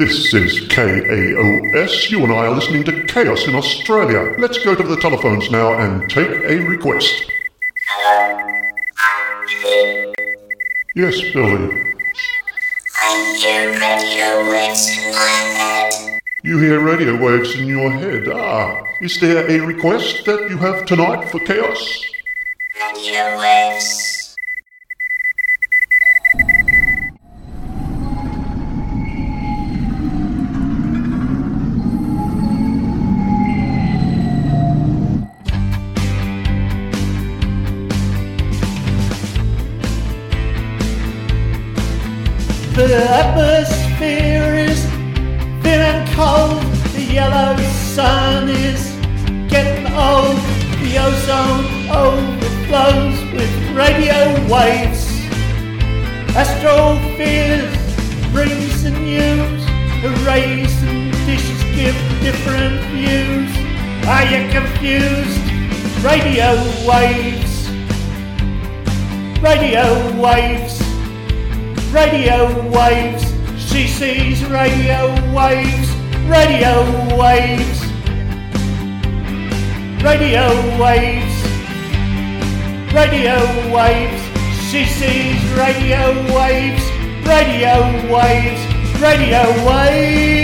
This is KAOS. You and I are listening to Chaos in Australia. Let's go to the telephones now and take a request. Yes, Billy. I hear radio waves in my head. You hear radio waves in your head. Ah, is there a request that you have tonight for Chaos? Radio waves. The atmosphere is thin and cold. The yellow sun is getting old. The ozone overflows with radio waves. Astrophiles brings the news. The rays and dishes give different views. Are you confused? Radio waves. Radio waves radio waves. She sees radio waves, radio waves, radio waves, radio waves. She sees radio waves, radio waves, radio waves.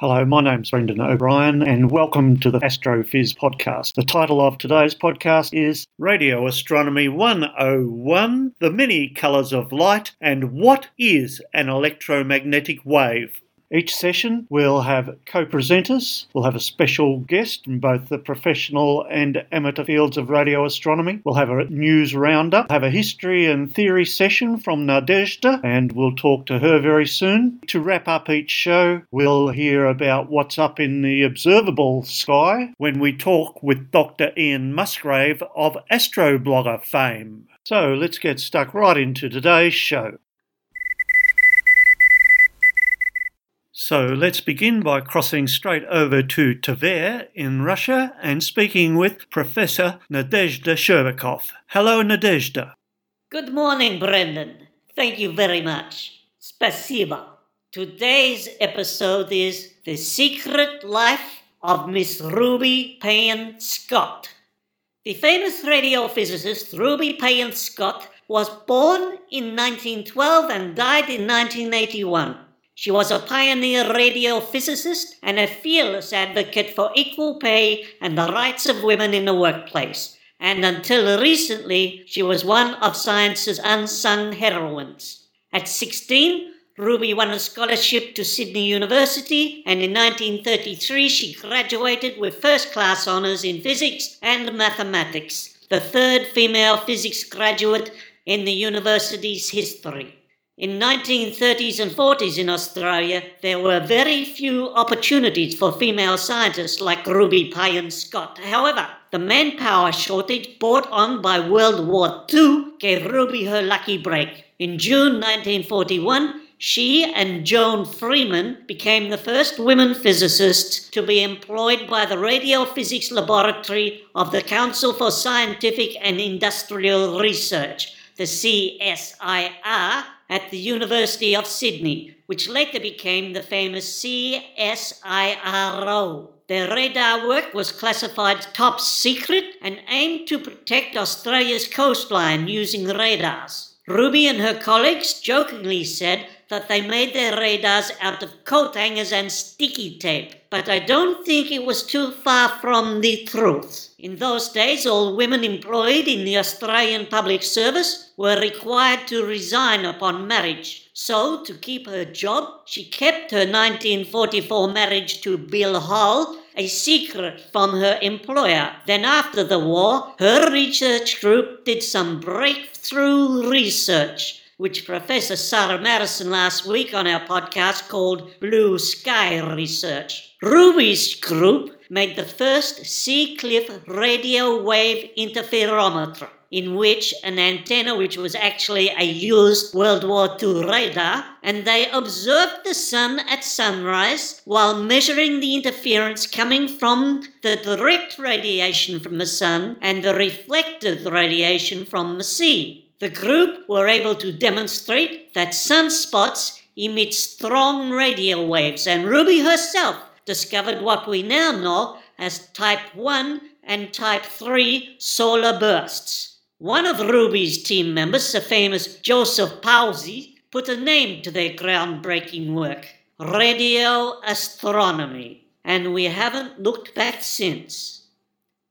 Hello, my name's Brendan O'Brien, and welcome to the Astrophiz podcast. The title of today's podcast is Radio Astronomy 101 The Many Colours of Light and What is an Electromagnetic Wave? Each session will have co presenters. We'll have a special guest from both the professional and amateur fields of radio astronomy. We'll have a news roundup, have a history and theory session from Nadezhda, and we'll talk to her very soon. To wrap up each show, we'll hear about what's up in the observable sky when we talk with Dr. Ian Musgrave of Astroblogger fame. So let's get stuck right into today's show. So let's begin by crossing straight over to Tver in Russia and speaking with Professor Nadezhda Sherbakov. Hello, Nadezhda. Good morning, Brendan. Thank you very much. Spasiba. Today's episode is The Secret Life of Miss Ruby Payne Scott. The famous radio physicist Ruby Payne Scott was born in 1912 and died in 1981. She was a pioneer radio physicist and a fearless advocate for equal pay and the rights of women in the workplace. And until recently, she was one of science's unsung heroines. At 16, Ruby won a scholarship to Sydney University, and in 1933 she graduated with first class honours in physics and mathematics, the third female physics graduate in the university's history. In 1930s and 40s in Australia, there were very few opportunities for female scientists like Ruby Payne Scott. However, the manpower shortage brought on by World War II gave Ruby her lucky break. In June 1941, she and Joan Freeman became the first women physicists to be employed by the Radio Physics Laboratory of the Council for Scientific and Industrial Research, the CSIR, at the University of Sydney, which later became the famous CSIRO. Their radar work was classified top secret and aimed to protect Australia's coastline using radars. Ruby and her colleagues jokingly said that they made their radars out of coat hangers and sticky tape, but I don't think it was too far from the truth. In those days, all women employed in the Australian public service were required to resign upon marriage. So, to keep her job, she kept her 1944 marriage to Bill Hall a secret from her employer. Then, after the war, her research group did some breakthrough research which Professor Sarah Maddison last week on our podcast called Blue Sky Research. Ruby's group made the first Sea Cliff radio wave interferometer. in which an antenna, which was actually a used World War II radar, and they observed the sun at sunrise while measuring the interference coming from the direct radiation from the sun and the reflected radiation from the sea. The group were able to demonstrate that sunspots emit strong radio waves, and Ruby herself discovered what we now know as type 1 and type 3 solar bursts. One of Ruby's team members, the famous Joseph Pawsey, put a name to their groundbreaking work radio astronomy, and we haven't looked back since.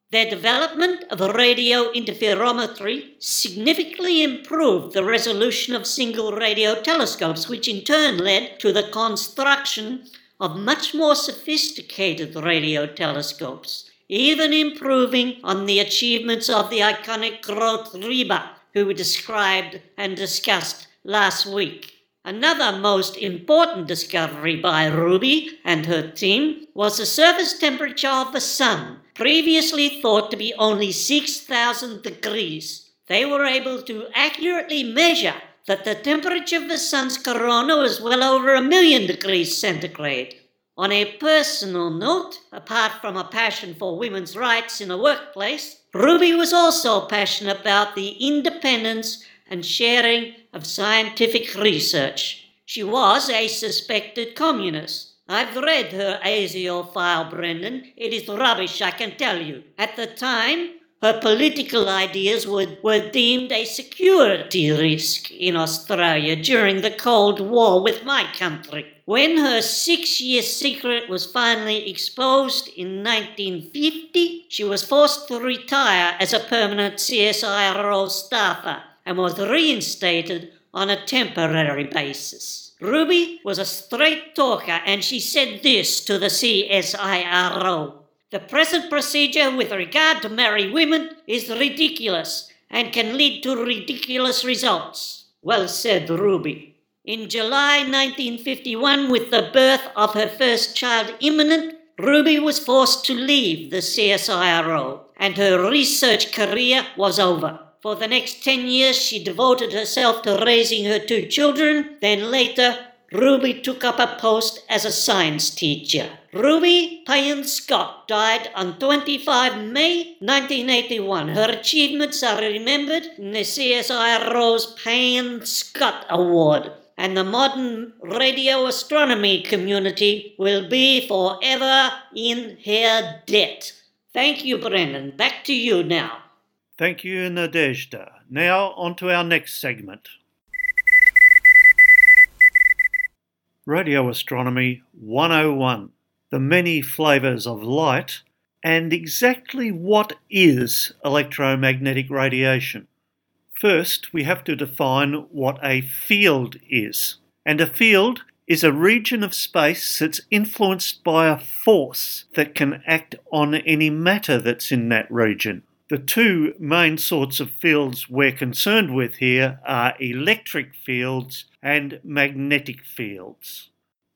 Their development of radio interferometry significantly improved the resolution of single radio telescopes, which in turn led to the construction of much more sophisticated radio telescopes even improving on the achievements of the iconic Grote Reber, who we described and discussed last week. Another most important discovery by Ruby and her team was the surface temperature of the Sun, previously thought to be only 6,000 degrees. They were able to accurately measure that the temperature of the Sun's corona was well over a million degrees centigrade. On a personal note, apart from a passion for women's rights in the workplace, Ruby was also passionate about the independence and sharing of scientific research. She was a suspected communist. I've read her ASIO file, Brendan. It is rubbish, I can tell you. At the time, her political ideas were, were deemed a security risk in Australia during the Cold War with my country. When her six year secret was finally exposed in 1950, she was forced to retire as a permanent CSIRO staffer and was reinstated on a temporary basis. Ruby was a straight talker and she said this to the CSIRO. The present procedure with regard to married women is ridiculous and can lead to ridiculous results. Well said, Ruby. In July 1951, with the birth of her first child imminent, Ruby was forced to leave the CSIRO and her research career was over. For the next 10 years, she devoted herself to raising her two children. Then later, Ruby took up a post as a science teacher. Ruby Payne Scott died on 25 May 1981. Her achievements are remembered in the CSIRO's Payne Scott Award and the modern radio astronomy community will be forever in her debt. Thank you, Brendan. Back to you now. Thank you, Nadezhda. Now, on to our next segment. Radio Astronomy 101 The Many Flavours of Light and exactly what is electromagnetic radiation. First, we have to define what a field is. And a field is a region of space that's influenced by a force that can act on any matter that's in that region. The two main sorts of fields we're concerned with here are electric fields and magnetic fields.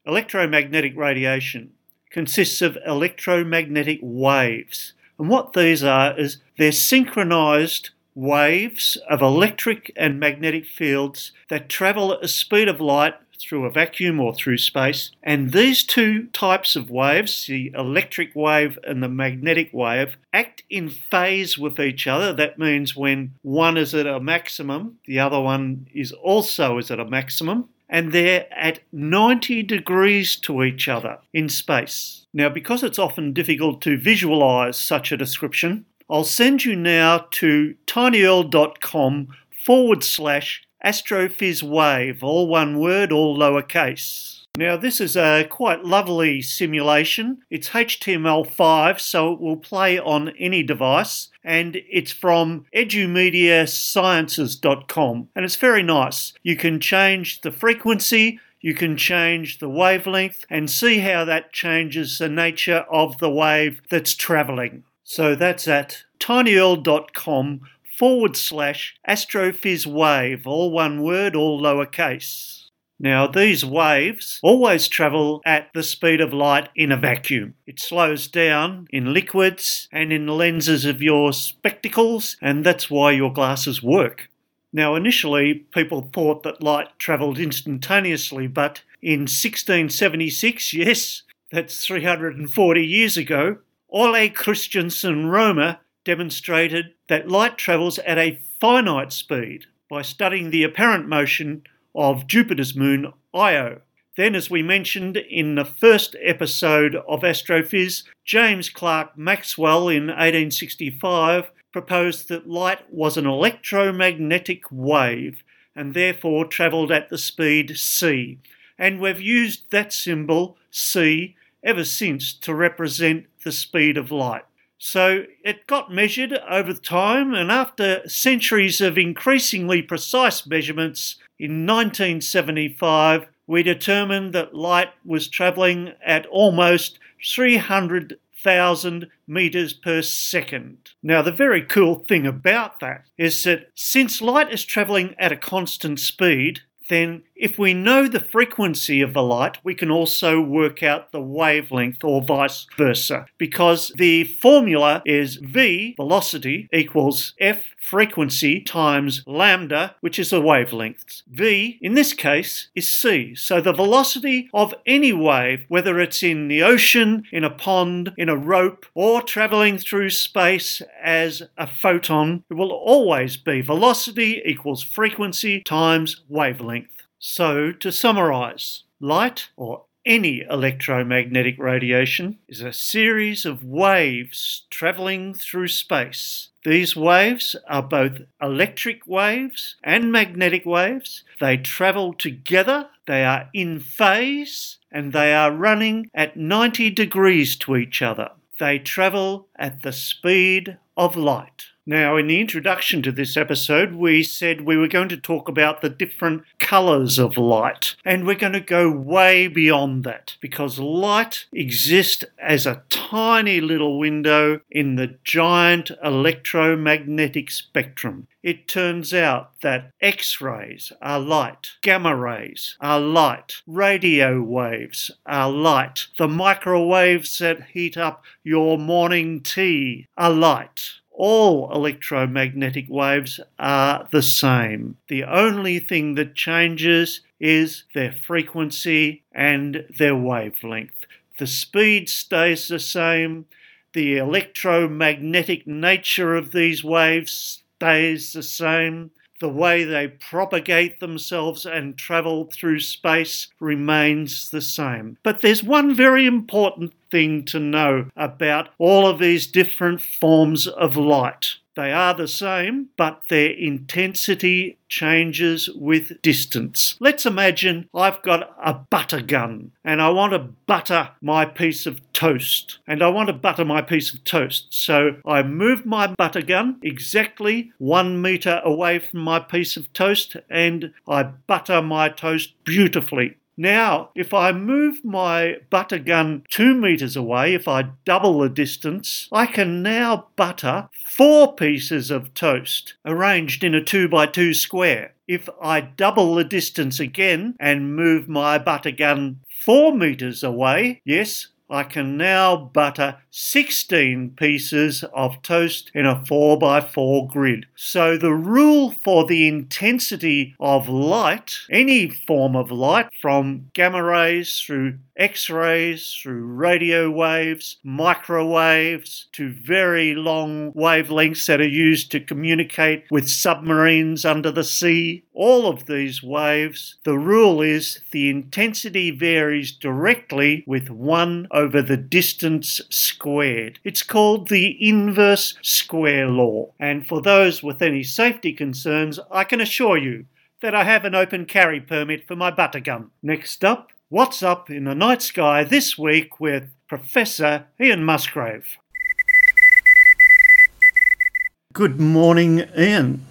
Electromagnetic radiation consists of electromagnetic waves, and what these are is they're synchronized waves of electric and magnetic fields that travel at the speed of light through a vacuum or through space. And these two types of waves, the electric wave and the magnetic wave, act in phase with each other. That means when one is at a maximum, the other one is also is at a maximum. And they're at 90 degrees to each other in space. Now, because it's often difficult to visualize such a description, I'll send you now to tinyurl.com forward slash astrophyswave, all one word, all lowercase. Now, this is a quite lovely simulation. It's HTML5, so it will play on any device, and it's from edumediasciences.com, and it's very nice. You can change the frequency, you can change the wavelength, and see how that changes the nature of the wave that's travelling. So that's at tinyurl.com forward slash astrophyswave, all one word, all lowercase. Now, these waves always travel at the speed of light in a vacuum. It slows down in liquids and in lenses of your spectacles, and that's why your glasses work. Now, initially, people thought that light travelled instantaneously, but in 1676, yes, that's 340 years ago, Ole Christensen Romer demonstrated that light travels at a finite speed by studying the apparent motion of Jupiter's moon Io. Then, as we mentioned in the first episode of Astrophiz, James Clerk Maxwell in 1865 proposed that light was an electromagnetic wave and therefore travelled at the speed c. And we've used that symbol, c, ever since to represent the speed of light. So it got measured over time, and after centuries of increasingly precise measurements, in 1975 we determined that light was travelling at almost 300,000 metres per second. Now, the very cool thing about that is that since light is travelling at a constant speed, then if we know the frequency of the light, we can also work out the wavelength or vice versa because the formula is v velocity equals f frequency times lambda, which is the wavelength. v in this case is c. So the velocity of any wave, whether it's in the ocean, in a pond, in a rope, or traveling through space as a photon, it will always be velocity equals frequency times wavelength. So, to summarize, light or any electromagnetic radiation is a series of waves traveling through space. These waves are both electric waves and magnetic waves. They travel together, they are in phase, and they are running at 90 degrees to each other. They travel at the speed of light. Now, in the introduction to this episode, we said we were going to talk about the different colours of light, and we're going to go way beyond that because light exists as a tiny little window in the giant electromagnetic spectrum. It turns out that X rays are light, gamma rays are light, radio waves are light, the microwaves that heat up your morning tea are light all electromagnetic waves are the same. The only thing that changes is their frequency and their wavelength. The speed stays the same, the electromagnetic nature of these waves stays the same. The way they propagate themselves and travel through space remains the same. But there's one very important thing to know about all of these different forms of light. They are the same, but their intensity changes with distance. Let's imagine I've got a butter gun and I want to butter my piece of toast. And I want to butter my piece of toast. So I move my butter gun exactly one meter away from my piece of toast and I butter my toast beautifully. Now, if I move my butter gun two metres away, if I double the distance, I can now butter four pieces of toast arranged in a two by two square. If I double the distance again and move my butter gun four metres away, yes, I can now butter 16 pieces of toast in a 4x4 grid. So the rule for the intensity of light, any form of light from gamma rays through X rays, through radio waves, microwaves, to very long wavelengths that are used to communicate with submarines under the sea. All of these waves, the rule is the intensity varies directly with 1 over the distance squared. It's called the inverse square law. And for those with any safety concerns, I can assure you that I have an open carry permit for my butter gun. Next up, What's Up in the Night Sky this week with Professor Ian Musgrave. Good morning, Ian.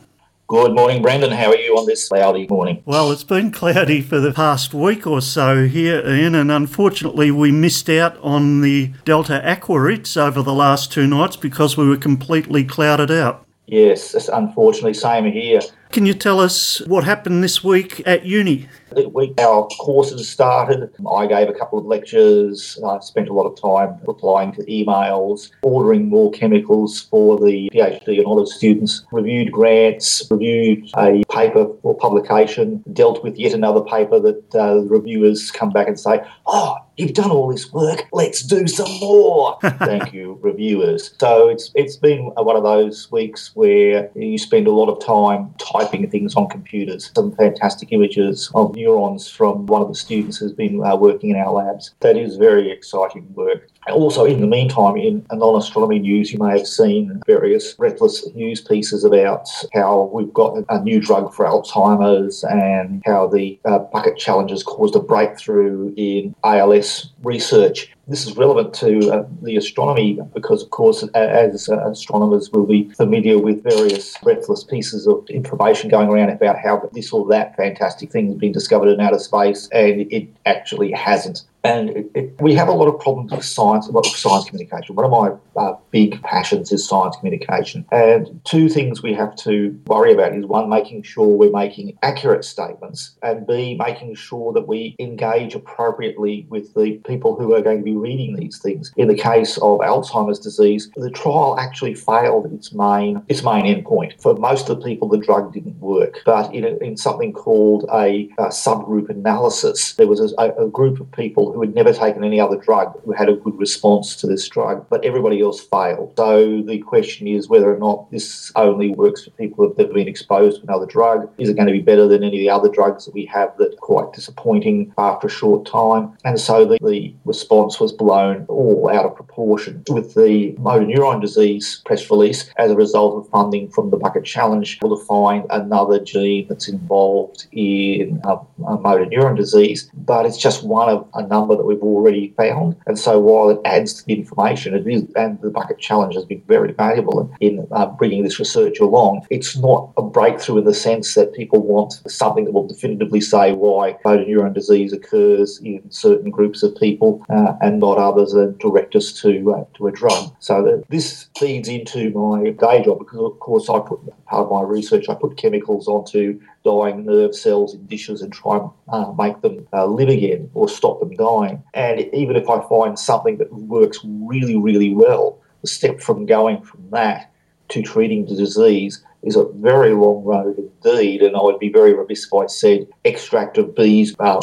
Good morning, Brendan. How are you on this cloudy morning? Well, it's been cloudy for the past week or so here, Ian, and unfortunately, we missed out on the Delta Aquarids over the last two nights because we were completely clouded out. Yes, it's unfortunately, same here. Can you tell us what happened this week at uni? The week our courses started, I gave a couple of lectures. I spent a lot of time replying to emails, ordering more chemicals for the PhD and honours students, reviewed grants, reviewed a paper for publication, dealt with yet another paper that uh, the reviewers come back and say, oh, you've done all this work, let's do some more. Thank you, reviewers. So it's it's been one of those weeks where you spend a lot of time typing things on computers. Some fantastic images of neurons from one of the students who's been uh, working in our labs. That is very exciting work. Also, in the meantime, in non astronomy news, you may have seen various breathless news pieces about how we've got a new drug for Alzheimer's and how the uh, bucket challenge has caused a breakthrough in ALS research. This is relevant to uh, the astronomy because, of course, as uh, astronomers will be familiar with various breathless pieces of information going around about how this or that fantastic thing has been discovered in outer space, and it actually hasn't. And it, it, we have a lot of problems with science, a lot of science communication. One of my uh, big passions is science communication. And two things we have to worry about is one, making sure we're making accurate statements, and B, making sure that we engage appropriately with the people who are going to be reading these things. In the case of Alzheimer's disease, the trial actually failed its main its main endpoint. For most of the people, the drug didn't work. But in, a, in something called a, a, subgroup analysis, there was a, a group of people who had never taken any other drug who had a good response to this drug, but everybody else failed. So the question is whether or not this only works for people that have been exposed to another drug. Is it going to be better than any of the other drugs that we have that are quite disappointing after a short time? And so the, the response was blown all out of proportion. With the motor neuron disease press release, as a result of funding from the Bucket Challenge, we'll find another gene that's involved in a, a motor neuron disease, but it's just one of a number that we've already found. And so while it adds to the information, it is, and the Bucket Challenge has been very valuable in, uh, bringing this research along, it's not a breakthrough in the sense that people want something that will definitively say why motor neuron disease occurs in certain groups of people uh, and not others and direct us to, uh, to a drug. So this feeds into my day job because, of course, I put part of my research, I put chemicals onto dying nerve cells in dishes and try and uh, make them uh, live again or stop them dying. And even if I find something that works really, really well, the step from going from that to treating the disease is a very long road indeed, and I would be very remiss if I said extract of bees are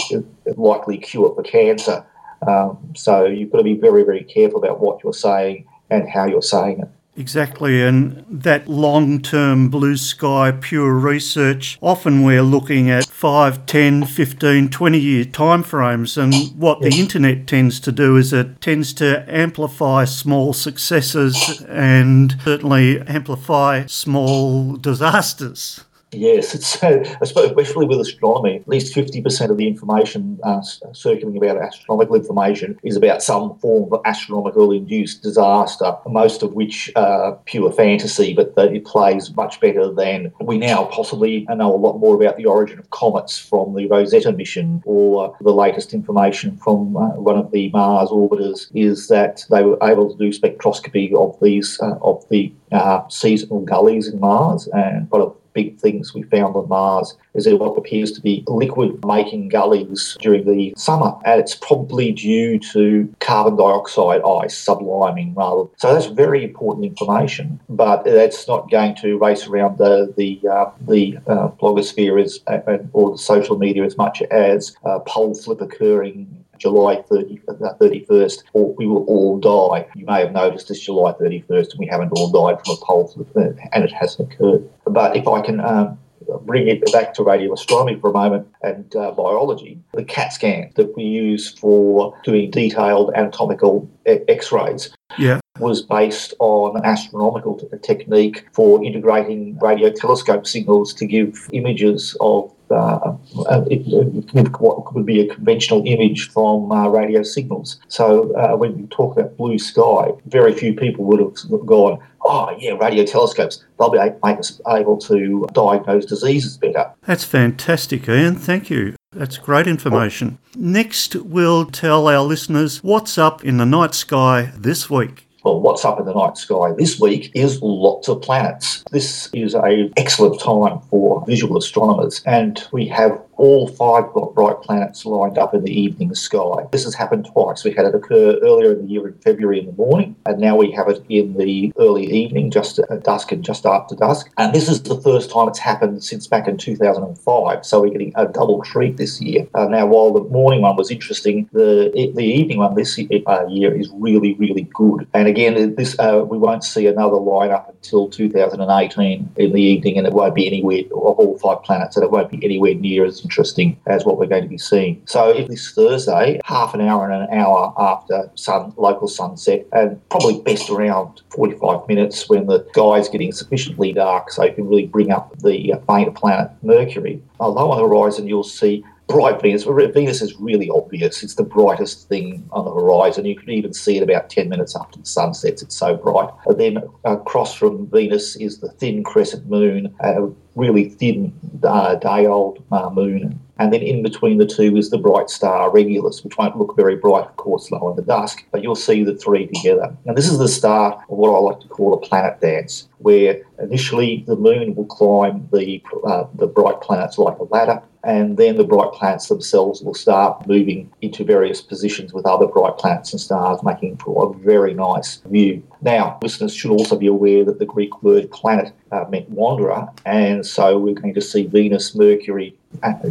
likely cure for cancer. Um, so you've got to be very, very careful about what you're saying and how you're saying it. Exactly, and that long term blue sky pure research, often we're looking at 5, 10, 15, 20 year timeframes. And what the internet tends to do is it tends to amplify small successes and certainly amplify small disasters. Yes, it's uh, especially with astronomy. At least fifty percent of the information uh, circulating about astronomical information is about some form of astronomical-induced disaster. Most of which are pure fantasy, but it plays much better than we now possibly know a lot more about the origin of comets from the Rosetta mission, or the latest information from uh, one of the Mars orbiters is that they were able to do spectroscopy of these uh, of the uh, seasonal gullies in Mars, and one of big things we found on Mars is there what appears to be liquid making gullies during the summer, and it's probably due to carbon dioxide ice subliming rather. So that's very important information, but that's not going to race around the the uh, the uh, blogosphere as, uh, or the social media as much as a pole flip occurring July 30, 31st, uh, or we will all die. You may have noticed it's July 31st and we haven't all died from a pulse, and it hasn't occurred. But if I can um, bring it back to radio astronomy for a moment and uh, biology, the CAT scan that we use for doing detailed anatomical x rays. Yeah was based on an astronomical technique for integrating radio telescope signals to give images of uh, uh it, what would be a conventional image from uh, radio signals. So uh, when you talk about blue sky, very few people would have gone, oh yeah, radio telescopes, they'll be able to diagnose diseases better. That's fantastic, Ian. Thank you. That's great information. Next, we'll tell our listeners what's up in the night sky this week. Well, what's up in the night sky this week is lots of planets. This is an excellent time for visual astronomers, and we have all five bright planets lined up in the evening sky. This has happened twice. We had it occur earlier in the year in February in the morning, and now we have it in the early evening, just at dusk and just after dusk. And this is the first time it's happened since back in 2005. So we're getting a double treat this year. Uh, now, while the morning one was interesting, the the evening one this uh, year is really, really good. And again, this uh, we won't see another lineup until 2018 in the evening, and it won't be anywhere of all five planets, and it won't be anywhere near as interesting as what we're going to be seeing. So, if this Thursday, half an hour and an hour after sun local sunset, and probably best around 45 minutes when the sky is getting sufficiently dark, so you can really bring up the uh, fainter planet Mercury. Low on the horizon, you'll see bright Venus. Venus is really obvious. It's the brightest thing on the horizon. You can even see it about 10 minutes after the sun sets. It's so bright. And then across from Venus is the thin crescent moon, a really thin uh, day old uh, moon. And then in between the two is the bright star Regulus, which won't look very bright, of course, low in the dusk, but you'll see the three together. And this is the start of what I like to call a planet dance, where initially the moon will climb the, uh, the bright planets like a ladder, and then the bright planets themselves will start moving into various positions with other bright planets and stars, making for a very nice view. Now, listeners should also be aware that the Greek word planet uh, meant wanderer, and so we're going to see Venus, Mercury,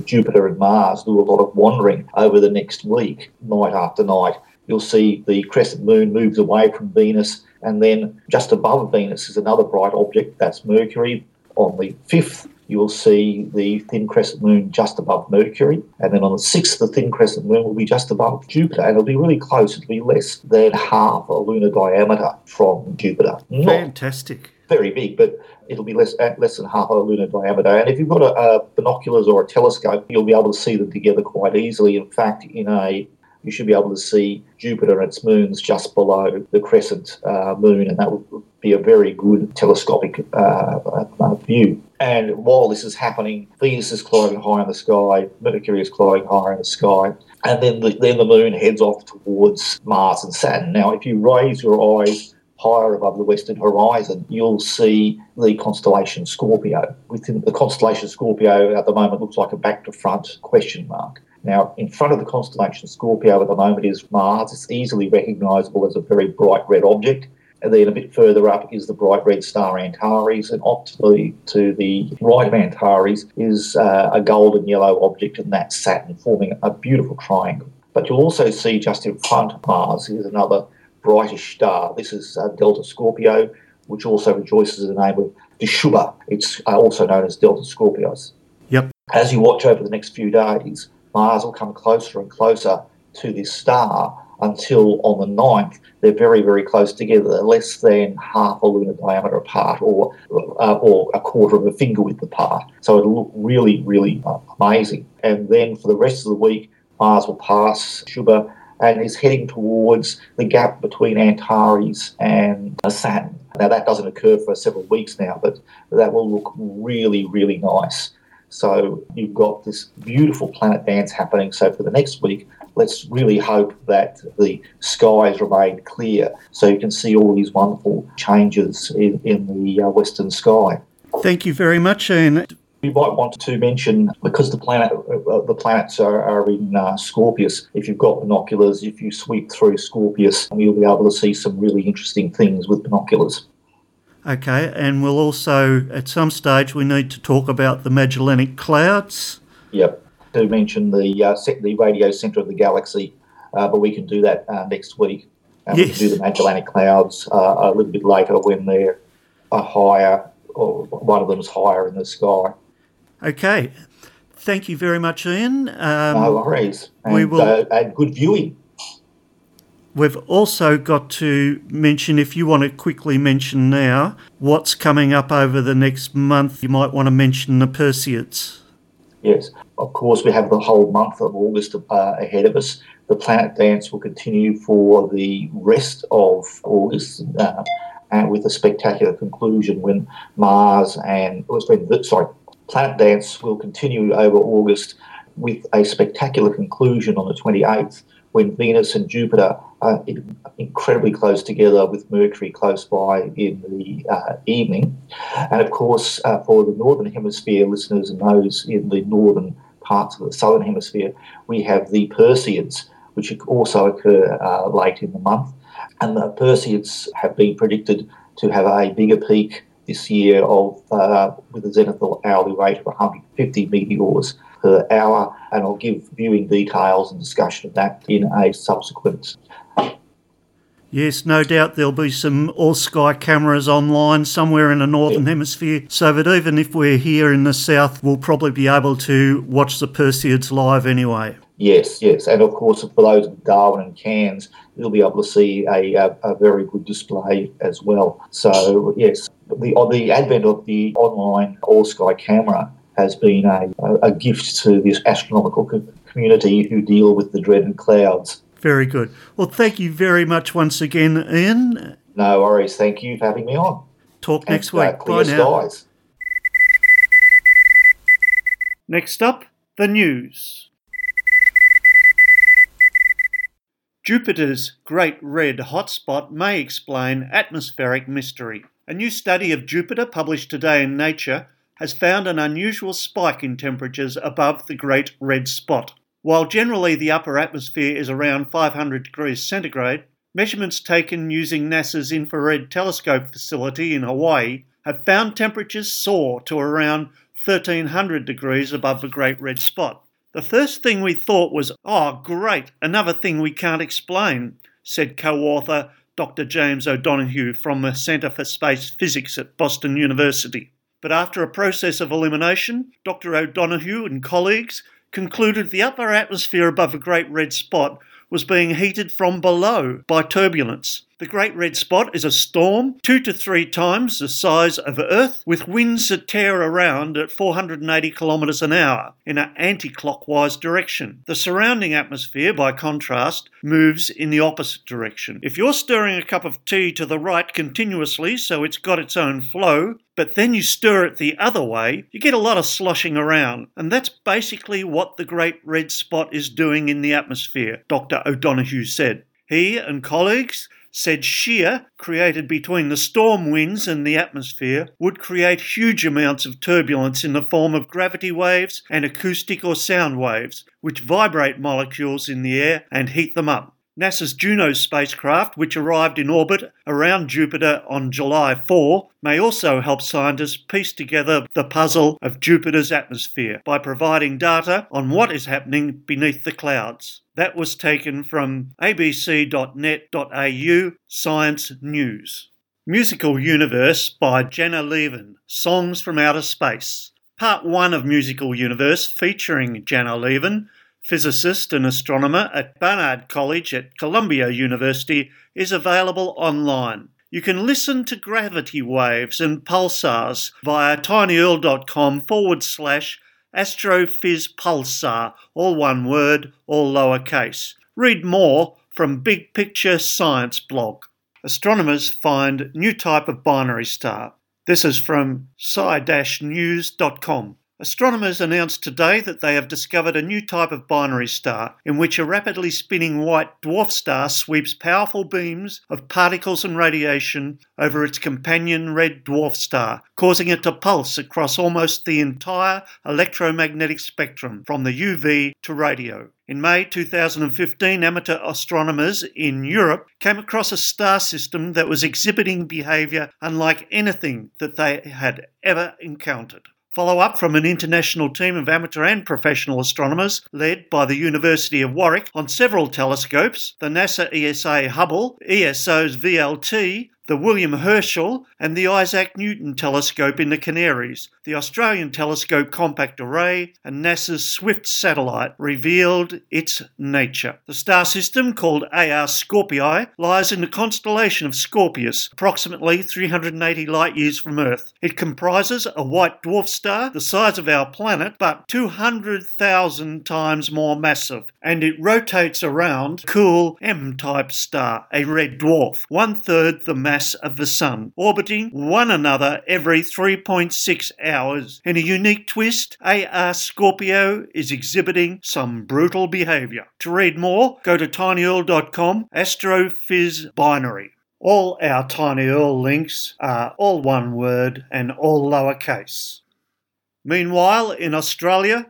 Jupiter, and Mars do a lot of wandering over the next week, night after night. You'll see the crescent moon moves away from Venus, and then just above Venus is another bright object, that's Mercury. On the 5th, you will see the thin crescent moon just above Mercury. And then on the 6th, the thin crescent moon will be just above Jupiter. And it'll be really close. It'll be less than half a lunar diameter from Jupiter. Not Fantastic. Very big, but it'll be less less than half a lunar diameter. And if you've got a, a binoculars or a telescope, you'll be able to see them together quite easily. In fact, in a you should be able to see Jupiter and its moons just below the crescent uh, moon, and that would be a very good telescopic uh, uh, view. And while this is happening, Venus is climbing high in the sky, Mercury is climbing higher in the sky, and then the, then the moon heads off towards Mars and Saturn. Now, if you raise your eyes higher above the western horizon, you'll see the constellation Scorpio. Within the constellation Scorpio at the moment looks like a back to front question mark. Now, in front of the constellation Scorpio at the moment is Mars. It's easily recognizable as a very bright red object. And then a bit further up is the bright red star Antares, and off to the, to the right of Antares is uh, a golden yellow object, and that's Saturn, forming a beautiful triangle. But you'll also see just in front of Mars is another brightish star. This is uh, Delta Scorpio, which also rejoices in the name of Dschubba. It's uh, also known as Delta Scorpius. Yep. As you watch over the next few days, Mars will come closer and closer to this star until on the 9th they're very, very close together. Less than half a lunar diameter apart or, uh, or a quarter of a finger width apart. So it'll look really, really uh, amazing. And then for the rest of the week, Mars will pass Dschubba and is heading towards the gap between Antares and Saturn. Now, that doesn't occur for several weeks now, but that will look really, really nice. So you've got this beautiful planet dance happening. So for the next week, let's really hope that the skies remain clear so you can see all these wonderful changes in, in the uh, western sky. Thank you very much, Ian. You might want to mention because the planet, uh, the planets are, are in uh, Scorpius. If you've got binoculars, if you sweep through Scorpius, you'll be able to see some really interesting things with binoculars. Okay, and we'll also, at some stage, we need to talk about the Magellanic Clouds. Yep, to mention the uh, the radio centre of the galaxy, uh, but we can do that uh, next week. And yes. we can do the Magellanic Clouds uh, a little bit later when they're higher, or one of them is higher in the sky. Okay, thank you very much, Ian. Um, no worries. And, we will, uh, and good viewing. We've also got to mention, if you want to quickly mention now, what's coming up over the next month. You might want to mention the Perseids. Yes, of course, we have the whole month of August uh, ahead of us. The Planet Dance will continue for the rest of August. Uh, and with a spectacular conclusion when Mars and sorry, Planet Dance will continue over August with a spectacular conclusion on the 28th when Venus and Jupiter are incredibly close together with Mercury close by in the uh, evening. And of course, uh, for the Northern Hemisphere listeners and those in the northern parts of the southern hemisphere, we have the Perseids, which also occur uh, late in the month. And the Perseids have been predicted to have a bigger peak this year of uh, with a zenithal hourly rate of 150 meteors per hour. And I'll give viewing details and discussion of that in a subsequent Yes, no doubt there'll be some all sky cameras online somewhere in the northern hemisphere, so that even if we're here in the south, we'll probably be able to watch the Perseids live anyway. Yes, yes, and of course for those in Darwin and Cairns, you'll be able to see a, a, a very good display as well. So yes, the the advent of the online all sky camera has been a, a gift to this astronomical community who deal with the dreaded clouds. Very good. Well, thank you very much once again, Ian. No worries. Thank you for having me on. Talk And, next uh, week. clear Bye now. skies. Next up, the news. Jupiter's Great Red Hotspot may explain atmospheric mystery. A new study of Jupiter, published today in Nature, has found an unusual spike in temperatures above the Great Red Spot. While generally the upper atmosphere is around 500 degrees centigrade, measurements taken using NASA's Infrared Telescope facility in Hawaii have found temperatures soar to around 1300 degrees above the Great Red Spot. The first thing we thought was, oh, great, another thing we can't explain, said co author Dr. James O'Donoghue from the Centre for Space Physics at Boston University. But after a process of elimination, Dr. O'Donoghue and colleagues concluded the upper atmosphere above the Great Red Spot was being heated from below by turbulence. The Great Red Spot is a storm two to three times the size of Earth, with winds that tear around at 480 kilometres an hour in an anti clockwise direction. The surrounding atmosphere, by contrast, moves in the opposite direction. If you're stirring a cup of tea to the right continuously so it's got its own flow, but then you stir it the other way, you get a lot of sloshing around. And that's basically what the Great Red Spot is doing in the atmosphere, Dr. O'Donoghue said. He and colleagues said shear created between the storm winds and the atmosphere would create huge amounts of turbulence in the form of gravity waves and acoustic or sound waves, which vibrate molecules in the air and heat them up. NASA's Juno spacecraft, which arrived in orbit around Jupiter on July 4, may also help scientists piece together the puzzle of Jupiter's atmosphere by providing data on what is happening beneath the clouds. That was taken from abc.net.au Science News. Musical Universe by Janna Levin, Songs from Outer Space. Part 1 of Musical Universe featuring Janna Levin, physicist and astronomer at Barnard College at Columbia University, is available online. You can listen to gravity waves and pulsars via tinyurl.com forward slash astrophys pulsar, all one word, all lowercase. Read more from Big Picture Science blog. Astronomers find new type of binary star. This is from sci-news.com. Astronomers announced today that they have discovered a new type of binary star in which a rapidly spinning white dwarf star sweeps powerful beams of particles and radiation over its companion red dwarf star, causing it to pulse across almost the entire electromagnetic spectrum from the UV to radio. In May 2015, amateur astronomers in Europe came across a star system that was exhibiting behaviour unlike anything that they had ever encountered. Follow up from an international team of amateur and professional astronomers led by the University of Warwick on several telescopes the NASA ESA Hubble, ESO's VLT, the William Herschel, and the Isaac Newton telescope in the Canaries, the Australian Telescope Compact Array, and NASA's Swift satellite revealed its nature. The star system, called AR Scorpii, lies in the constellation of Scorpius, approximately 380 light years from Earth. It comprises a white dwarf star the size of our planet, but 200,000 times more massive, and it rotates around cool M-type star, a red dwarf, one third the mass of the Sun, orbiting one another every 3.6 hours. In a unique twist, AR Scorpio is exhibiting some brutal behaviour. To read more, go to tinyurl.com, astrophys binary. All our TinyURL links are all one word and all lowercase. Meanwhile, in Australia,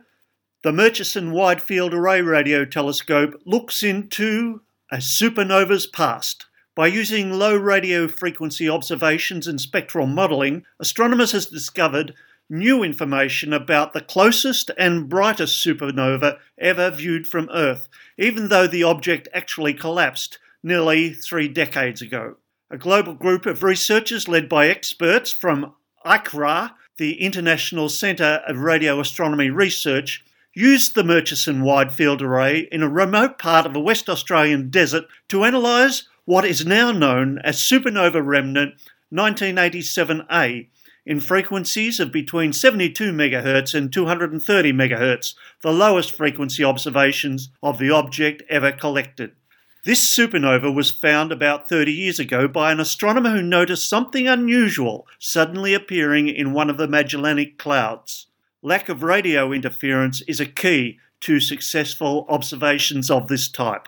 The Murchison Wide Field Array Radio Telescope looks into a supernova's past. By using low radio frequency observations and spectral modelling, astronomers have discovered new information about the closest and brightest supernova ever viewed from Earth, even though the object actually collapsed nearly three decades ago. A global group of researchers led by experts from ICRAR, the International Centre of Radio Astronomy Research, used the Murchison Wide Field Array in a remote part of a West Australian desert to analyse what is now known as supernova remnant 1987A in frequencies of between 72 MHz and 230 MHz, the lowest frequency observations of the object ever collected. This supernova was found about 30 years ago by an astronomer who noticed something unusual suddenly appearing in one of the Magellanic Clouds. Lack of radio interference is a key to successful observations of this type.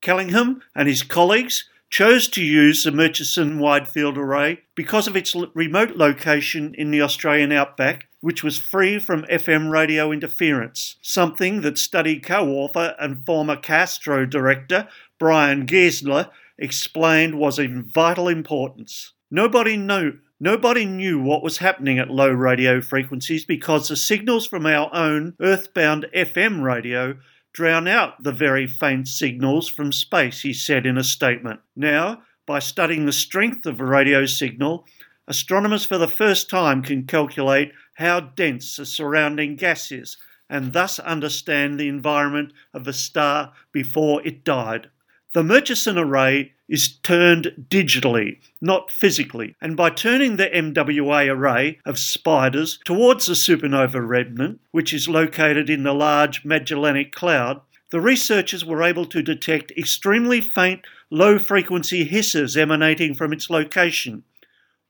Callingham and his colleagues chose to use the Murchison Wide Field Array because of its remote location in the Australian outback, which was free from FM radio interference, something that study co author and former CAASTRO director Bryan Gaensler explained was of vital importance. Nobody knew Nobody knew what was happening at low radio frequencies because the signals from our own earthbound FM radio drown out the very faint signals from space, he said in a statement. Now, by studying the strength of a radio signal, astronomers for the first time can calculate how dense the surrounding gas is and thus understand the environment of a star before it died. The Murchison array is turned digitally, not physically, and by turning the MWA array of spiders towards the supernova remnant, which is located in the large Magellanic Cloud, the researchers were able to detect extremely faint, low frequency hisses emanating from its location.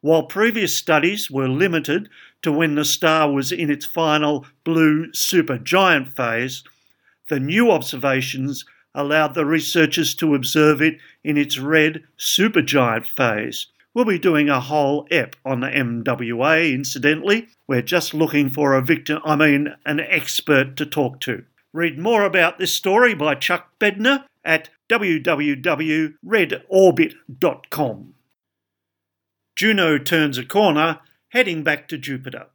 While previous studies were limited to when the star was in its final blue supergiant phase, the new observations allowed the researchers to observe it in its red supergiant phase. We'll be doing a whole ep on the MWA, incidentally. We're just looking for a victim, I mean, an expert to talk to. Read more about this story by Chuck Bednar at www.redorbit.com. Juno turns a corner, heading back to Jupiter.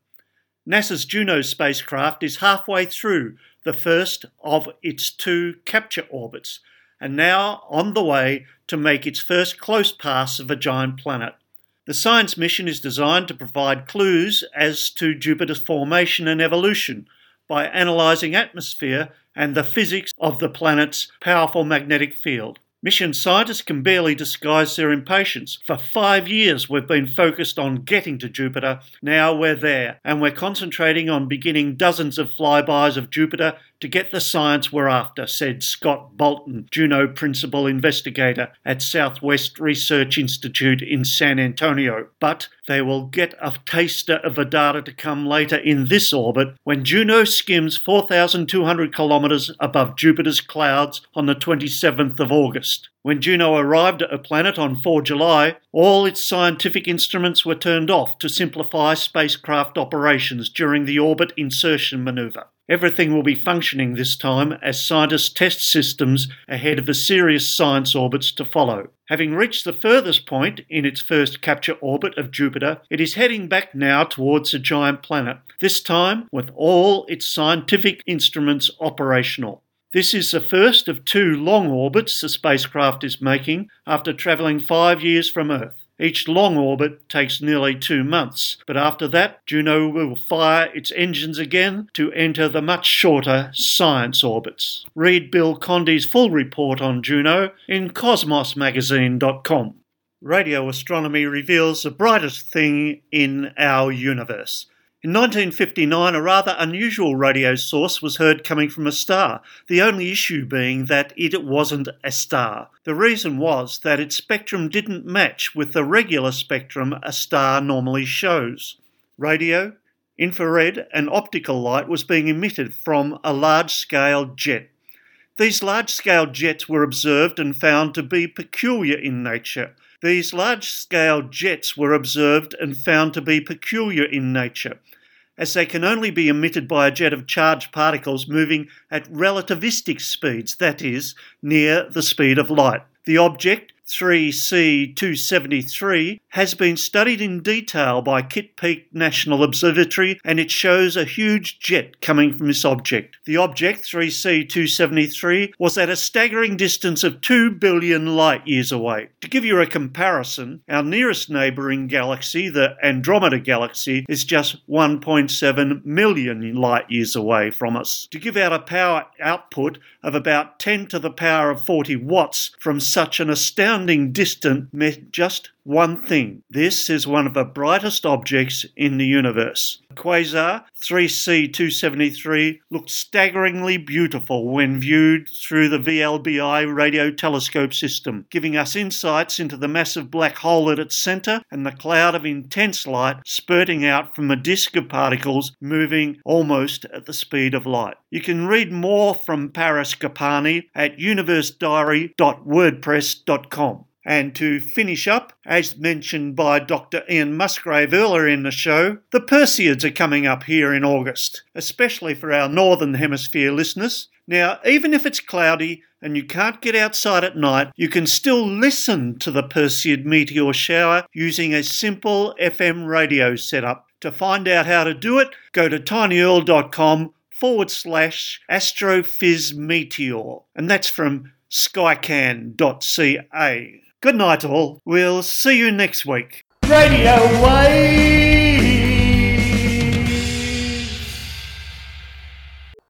NASA's Juno spacecraft is halfway through the first of its two capture orbits, and now on the way to make its first close pass of a giant planet. The science mission is designed to provide clues as to Jupiter's formation and evolution by analysing atmosphere and the physics of the planet's powerful magnetic field. Mission scientists can barely disguise their impatience. For five years, we've been focused on getting to Jupiter. Now we're there, and we're concentrating on beginning dozens of flybys of Jupiter to get the science we're after, said Scott Bolton, Juno principal investigator at Southwest Research Institute in San Antonio. But they will get a taster of the data to come later in this orbit when Juno skims 4,200 kilometres above Jupiter's clouds on the 27th of August. When Juno arrived at a planet on 4 July, all its scientific instruments were turned off to simplify spacecraft operations during the orbit insertion maneuver. Everything will be functioning this time as scientists test systems ahead of the serious science orbits to follow. Having reached the furthest point in its first capture orbit of Jupiter, it is heading back now towards a giant planet, this time with all its scientific instruments operational. This is the first of two long orbits the spacecraft is making after travelling five years from Earth. Each long orbit takes nearly two months, but after that, Juno will fire its engines again to enter the much shorter science orbits. Read Bill Condie's full report on Juno in cosmosmagazine.com. Radio astronomy reveals the brightest thing in our universe. In 1959, a rather unusual radio source was heard coming from a star, the only issue being that it wasn't a star. The reason was that its spectrum didn't match with the regular spectrum a star normally shows. Radio, infrared, and optical light was being emitted from a large scale jet. These large scale jets were observed and found to be peculiar in nature. These large scale jets were observed and found to be peculiar in nature. as they can only be emitted by a jet of charged particles moving at relativistic speeds, that is, near the speed of light. The object 3C273 has been studied in detail by Kitt Peak National Observatory and it shows a huge jet coming from this object. The object 3C273 was at a staggering distance of 2 billion light years away. To give you a comparison, our nearest neighbouring galaxy, the Andromeda Galaxy, is just 1.7 million light years away from us. To give out a power output of about 10 to the power of 40 watts from such an astounding distant meant just one thing. This is one of the brightest objects in the universe. Quasar 3C273 looks staggeringly beautiful when viewed through the VLBI radio telescope system, giving us insights into the massive black hole at its center and the cloud of intense light spurting out from a disk of particles moving almost at the speed of light. You can read more from Paris Gopani at universediary.wordpress.com. And to finish up, as mentioned by Dr. Ian Musgrave earlier in the show, the Perseids are coming up here in August, especially for our Northern Hemisphere listeners. Now, even if it's cloudy and you can't get outside at night, you can still listen to the Perseid meteor shower using a simple FM radio setup. To find out how to do it, go to tinyurl.com forward slash astrophiz meteor. And that's from skycan.ca. Good night, all. We'll see you next week. Radio Wave!